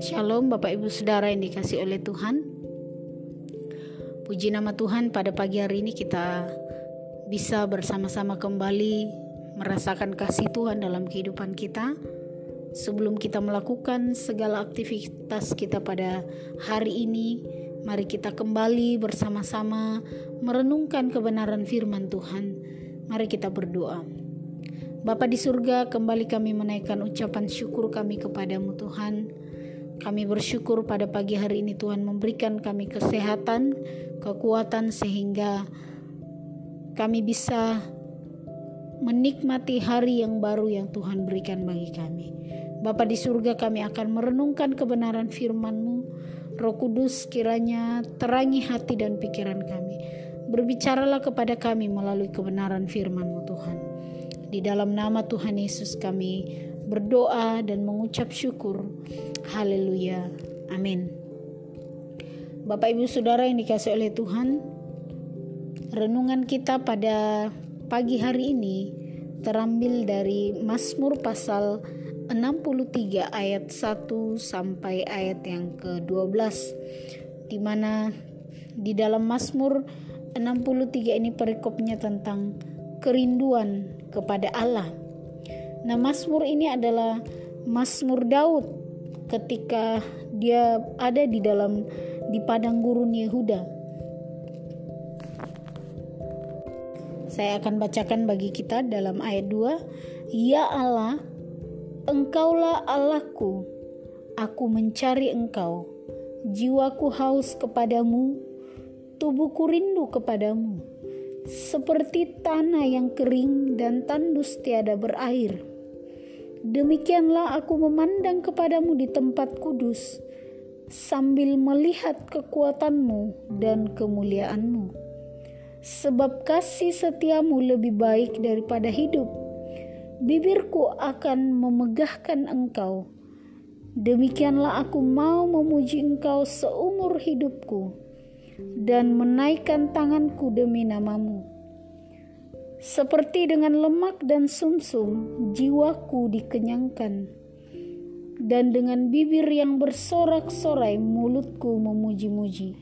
Shalom Bapak Ibu Saudara yang dikasih oleh Tuhan. Puji nama Tuhan pada pagi hari ini kita bisa bersama-sama kembali merasakan kasih Tuhan dalam kehidupan kita. Sebelum kita melakukan segala aktivitas kita pada hari ini Mari kita kembali bersama-sama merenungkan kebenaran firman Tuhan. Mari kita berdoa Bapa di surga, kembali kami menaikkan ucapan syukur kami kepadamu Tuhan. Kami bersyukur pada pagi hari ini Tuhan memberikan kami kesehatan, kekuatan sehingga kami bisa menikmati hari yang baru yang Tuhan berikan bagi kami. Bapa di surga kami akan merenungkan kebenaran firman-Mu. Roh Kudus kiranya terangi hati dan pikiran kami. Berbicaralah kepada kami melalui kebenaran firman-Mu Tuhan. Di dalam nama Tuhan Yesus kami berdoa dan mengucap syukur. Haleluya. Amin. Bapak Ibu Saudara yang dikasih oleh Tuhan, renungan kita pada pagi hari ini terambil dari Mazmur pasal 63 ayat 1 sampai ayat yang ke-12 di mana di dalam Mazmur 63 ini perikopnya tentang kerinduan kepada Allah Nah, Mazmur ini adalah Mazmur Daud ketika dia ada di dalam di padang gurun Yehuda. Saya akan bacakan bagi kita dalam ayat 2. Ya Allah, Engkaulah Allahku. Aku mencari Engkau. Jiwaku haus kepadamu, tubuhku rindu kepadamu. Seperti tanah yang kering dan tandus tiada berair Demikianlah aku memandang kepadamu di tempat kudus, sambil melihat kekuatanmu dan kemuliaanmu. Sebab kasih setiamu lebih baik daripada hidup. Bibirku akan memegahkan engkau. Demikianlah aku mau memuji engkau seumur hidupku dan menaikkan tanganku demi namamu seperti dengan lemak dan sumsum, jiwaku dikenyangkan. Dan dengan bibir yang bersorak-sorai, mulutku memuji-muji.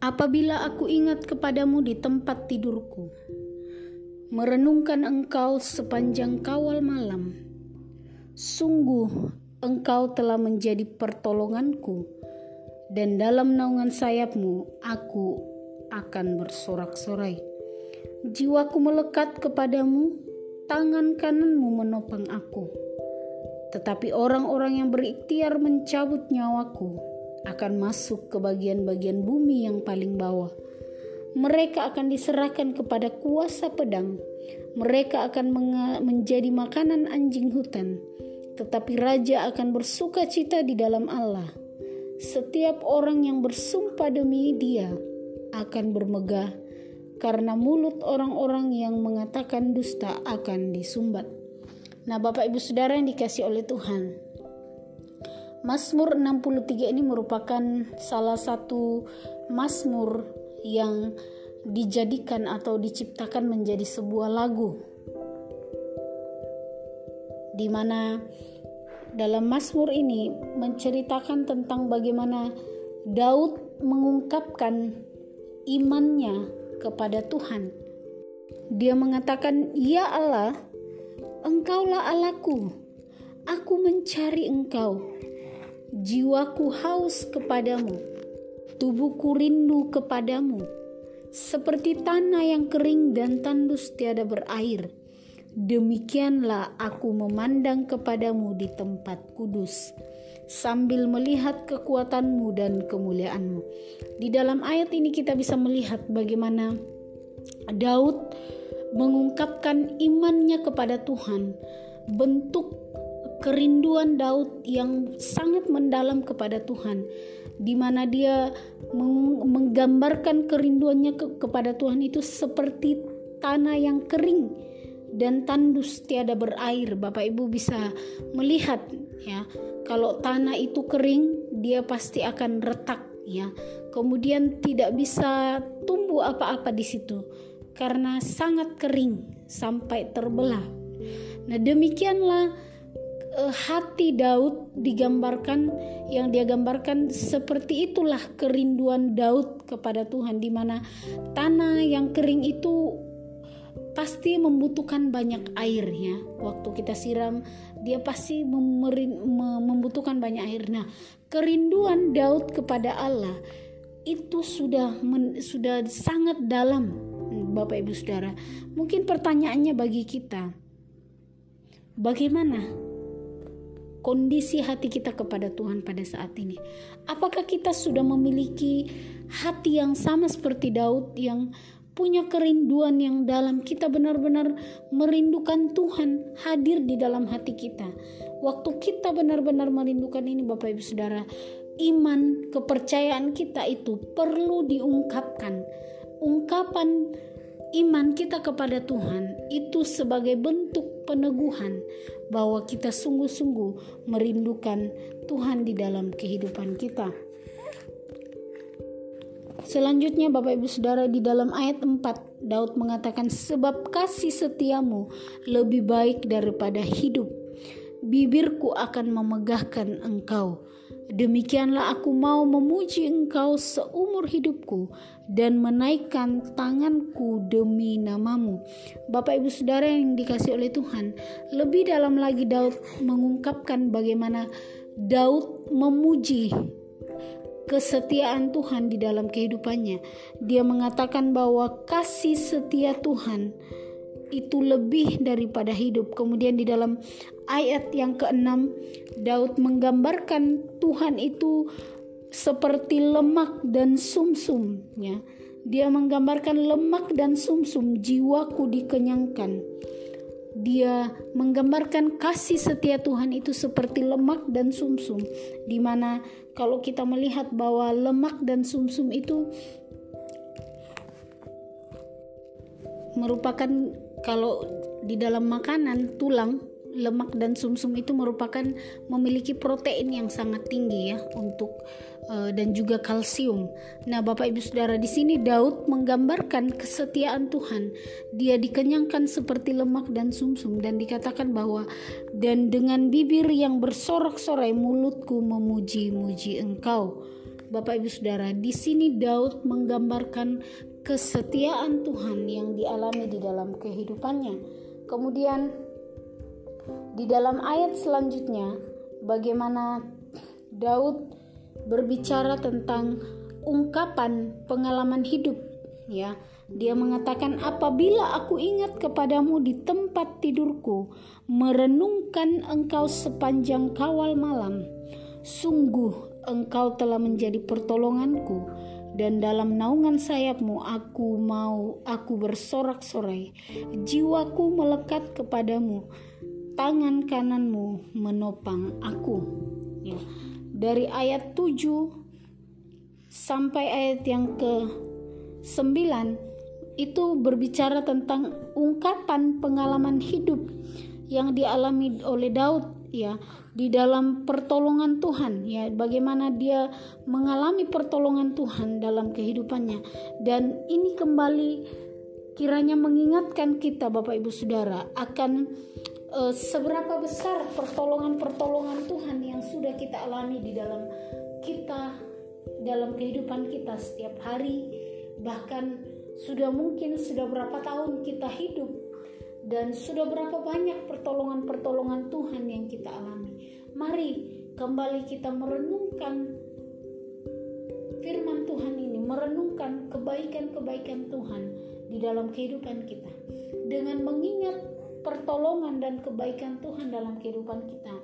Apabila aku ingat kepadamu di tempat tidurku, merenungkan engkau sepanjang kawal malam, sungguh engkau telah menjadi pertolonganku, dan dalam naungan sayapmu aku akan bersorak-sorai. Jiwaku melekat kepadamu, tangan kananmu menopang aku. Tetapi orang-orang yang berikhtiar mencabut nyawaku akan masuk ke bagian-bagian bumi yang paling bawah. Mereka akan diserahkan kepada kuasa pedang. Mereka akan menjadi makanan anjing hutan. Tetapi raja akan bersuka cita di dalam Allah. Setiap orang yang bersumpah demi Dia akan bermegah karena mulut orang-orang yang mengatakan dusta akan disumbat. Nah, Bapak Ibu Saudara yang dikasih oleh Tuhan. Mazmur 63 ini merupakan salah satu mazmur yang dijadikan atau diciptakan menjadi sebuah lagu. Di mana dalam mazmur ini menceritakan tentang bagaimana Daud mengungkapkan imannya kepada Tuhan. Dia mengatakan, "Ya Allah, Engkaulah Allahku. Aku mencari Engkau. Jiwaku haus kepadamu. Tubuhku rindu kepadamu." Seperti tanah yang kering dan tandus tiada berair, demikianlah aku memandang kepadamu di tempat kudus sambil melihat kekuatanmu dan kemuliaanmu. Di dalam ayat ini kita bisa melihat bagaimana Daud mengungkapkan imannya kepada Tuhan, bentuk kerinduan Daud yang sangat mendalam kepada Tuhan, di mana dia menggambarkan kerinduannya ke kepada Tuhan itu seperti tanah yang kering dan tandus tiada berair. Bapak Ibu bisa melihat ya kalau tanah itu kering, dia pasti akan retak ya. Kemudian tidak bisa tumbuh apa-apa di situ. karena sangat kering sampai terbelah. Nah, demikianlah uh, hati Daud digambarkan yang dia gambarkan seperti itulah kerinduan Daud kepada Tuhan di mana tanah yang kering itu pasti membutuhkan banyak air ya. Waktu kita siram dia pasti memerin, membutuhkan banyak air. Nah, kerinduan Daud kepada Allah itu sudah men, sudah sangat dalam Bapak Ibu Saudara. Mungkin pertanyaannya bagi kita bagaimana kondisi hati kita kepada Tuhan pada saat ini? Apakah kita sudah memiliki hati yang sama seperti Daud yang punya kerinduan yang dalam. Kita benar-benar merindukan Tuhan hadir di dalam hati kita. Waktu kita benar-benar merindukan ini Bapak Ibu Saudara, iman, kepercayaan kita itu perlu diungkapkan. Ungkapan iman kita kepada Tuhan itu sebagai bentuk peneguhan bahwa kita sungguh-sungguh merindukan Tuhan di dalam kehidupan kita. Selanjutnya Bapak Ibu Saudara di dalam ayat 4 Daud mengatakan sebab kasih setiamu lebih baik daripada hidup. Bibirku akan memegahkan engkau. Demikianlah aku mau memuji engkau seumur hidupku dan menaikkan tanganku demi namamu. Bapak Ibu Saudara yang dikasih oleh Tuhan lebih dalam lagi Daud mengungkapkan bagaimana Daud memuji kesetiaan Tuhan di dalam kehidupannya. Dia mengatakan bahwa kasih setia Tuhan itu lebih daripada hidup. Kemudian di dalam ayat yang keenam, Daud menggambarkan Tuhan itu seperti lemak dan sumsum ya. Dia menggambarkan lemak dan sumsum jiwaku dikenyangkan dia menggambarkan kasih setia Tuhan itu seperti lemak dan sumsum di mana kalau kita melihat bahwa lemak dan sumsum itu merupakan kalau di dalam makanan tulang lemak dan sumsum itu merupakan memiliki protein yang sangat tinggi ya untuk dan juga kalsium. Nah, Bapak Ibu Saudara, di sini Daud menggambarkan kesetiaan Tuhan. Dia dikenyangkan seperti lemak dan sumsum dan dikatakan bahwa dan dengan bibir yang bersorak-sorai mulutku memuji-muji Engkau. Bapak Ibu Saudara, di sini Daud menggambarkan kesetiaan Tuhan yang dialami di dalam kehidupannya. Kemudian di dalam ayat selanjutnya, bagaimana Daud berbicara tentang ungkapan pengalaman hidup, ya. Dia mengatakan, "Apabila aku ingat kepadamu di tempat tidurku, merenungkan engkau sepanjang kawal malam, sungguh engkau telah menjadi pertolonganku." dan dalam naungan sayapmu aku mau aku bersorak-sorai jiwaku melekat kepadamu tangan kananmu menopang aku. Ya. Dari ayat 7 sampai ayat yang ke 9 itu berbicara tentang ungkapan pengalaman hidup yang dialami oleh Daud ya di dalam pertolongan Tuhan ya bagaimana dia mengalami pertolongan Tuhan dalam kehidupannya. Dan ini kembali kiranya mengingatkan kita Bapak Ibu Saudara akan uh, seberapa besar pertolongan-pertolongan Tuhan yang sudah kita alami di dalam kita dalam kehidupan kita setiap hari bahkan sudah mungkin sudah berapa tahun kita hidup dan sudah berapa banyak pertolongan-pertolongan Tuhan yang kita alami. Mari kembali kita merenungkan firman Tuhan ini, merenungkan kebaikan-kebaikan Tuhan di dalam kehidupan kita dengan mengingat pertolongan dan kebaikan Tuhan dalam kehidupan kita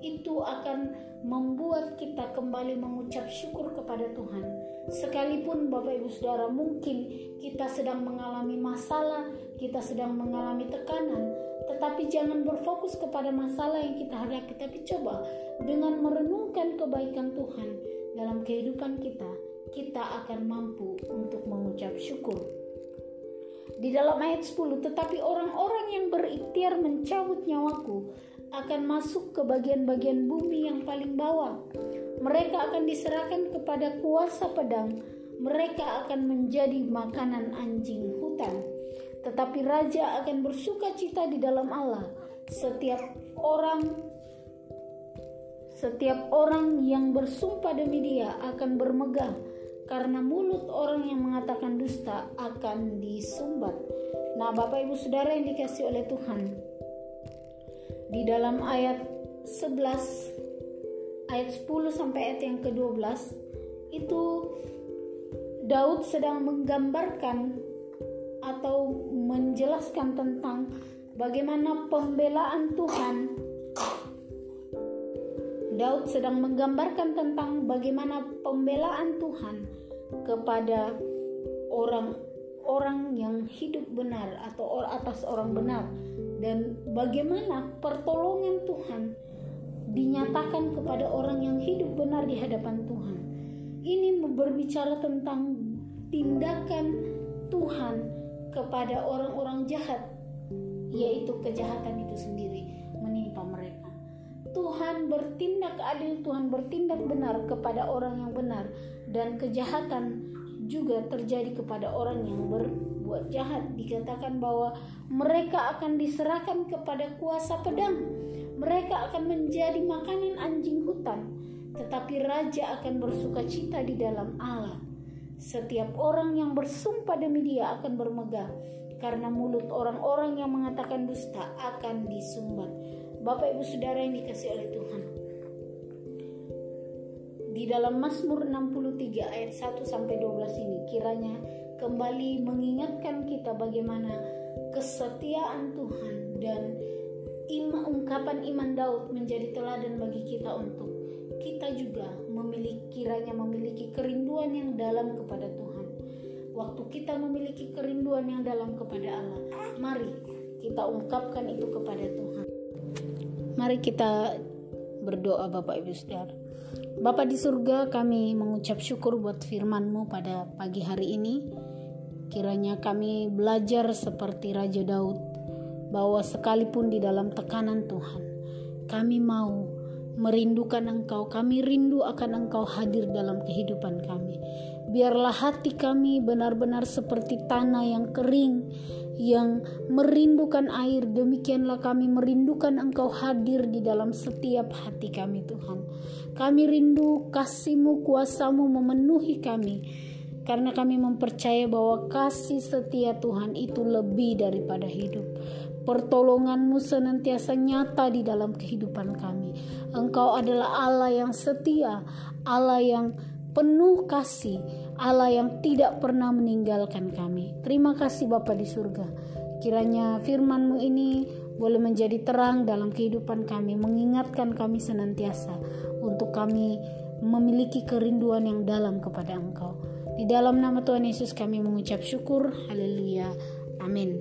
itu akan membuat kita kembali mengucap syukur kepada Tuhan. Sekalipun Bapak Ibu Saudara mungkin kita sedang mengalami masalah, kita sedang mengalami tekanan, tetapi jangan berfokus kepada masalah yang kita hadapi, tapi coba dengan merenungkan kebaikan Tuhan dalam kehidupan kita, kita akan mampu untuk mengucap syukur di dalam ayat 10, tetapi orang-orang yang berikhtiar mencabut nyawaku akan masuk ke bagian-bagian bumi yang paling bawah. Mereka akan diserahkan kepada kuasa pedang. Mereka akan menjadi makanan anjing hutan. tetapi raja akan bersuka cita di dalam Allah. Setiap orang setiap orang yang bersumpah demi dia akan bermegah karena mulut orang yang mengatakan dusta akan disumbat. Nah, Bapak Ibu Saudara yang dikasih oleh Tuhan. Di dalam ayat 11 ayat 10 sampai ayat yang ke-12 itu Daud sedang menggambarkan atau menjelaskan tentang bagaimana pembelaan Tuhan. Daud sedang menggambarkan tentang bagaimana pembelaan Tuhan kepada orang-orang yang hidup benar atau atas orang benar dan bagaimana pertolongan Tuhan dinyatakan kepada orang yang hidup benar di hadapan Tuhan. Ini berbicara tentang tindakan Tuhan kepada orang-orang jahat, yaitu kejahatan itu sendiri menimpa mereka. Tuhan bertindak adil, Tuhan bertindak benar kepada orang yang benar, dan kejahatan juga terjadi kepada orang yang berbuat jahat. Dikatakan bahwa mereka akan diserahkan kepada kuasa pedang, mereka akan menjadi makanan anjing hutan, tetapi raja akan bersuka cita di dalam Allah. Setiap orang yang bersumpah demi dia akan bermegah karena mulut orang-orang yang mengatakan dusta akan disumbat. Bapak Ibu Saudara yang dikasih oleh Tuhan. Di dalam Mazmur 63 ayat 1 sampai 12 ini kiranya kembali mengingatkan kita bagaimana kesetiaan Tuhan dan ima, ungkapan iman Daud menjadi teladan bagi kita untuk kita juga memiliki kiranya memiliki kerinduan yang dalam kepada Tuhan. Waktu kita memiliki kerinduan yang dalam kepada Allah, mari kita ungkapkan itu kepada Tuhan. Mari kita berdoa Bapak Ibu Saudara. Bapak di surga kami mengucap syukur buat firman-Mu pada pagi hari ini. Kiranya kami belajar seperti Raja Daud bahwa sekalipun di dalam tekanan Tuhan, kami mau merindukan Engkau. Kami rindu akan Engkau hadir dalam kehidupan kami. Biarlah hati kami benar-benar seperti tanah yang kering, yang merindukan air. Demikianlah kami merindukan Engkau hadir di dalam setiap hati kami, Tuhan. Kami rindu kasih-Mu, kuasa-Mu memenuhi kami. Karena kami mempercaya bahwa kasih setia Tuhan itu lebih daripada hidup. Pertolonganmu senantiasa nyata di dalam kehidupan kami. Engkau adalah Allah yang setia, Allah yang penuh kasih, Allah yang tidak pernah meninggalkan kami. Terima kasih Bapa di surga. Kiranya FirmanMu ini boleh menjadi terang dalam kehidupan kami, mengingatkan kami senantiasa untuk kami memiliki kerinduan yang dalam kepada Engkau. Di dalam nama Tuhan Yesus kami mengucap syukur. Haleluya. Amin.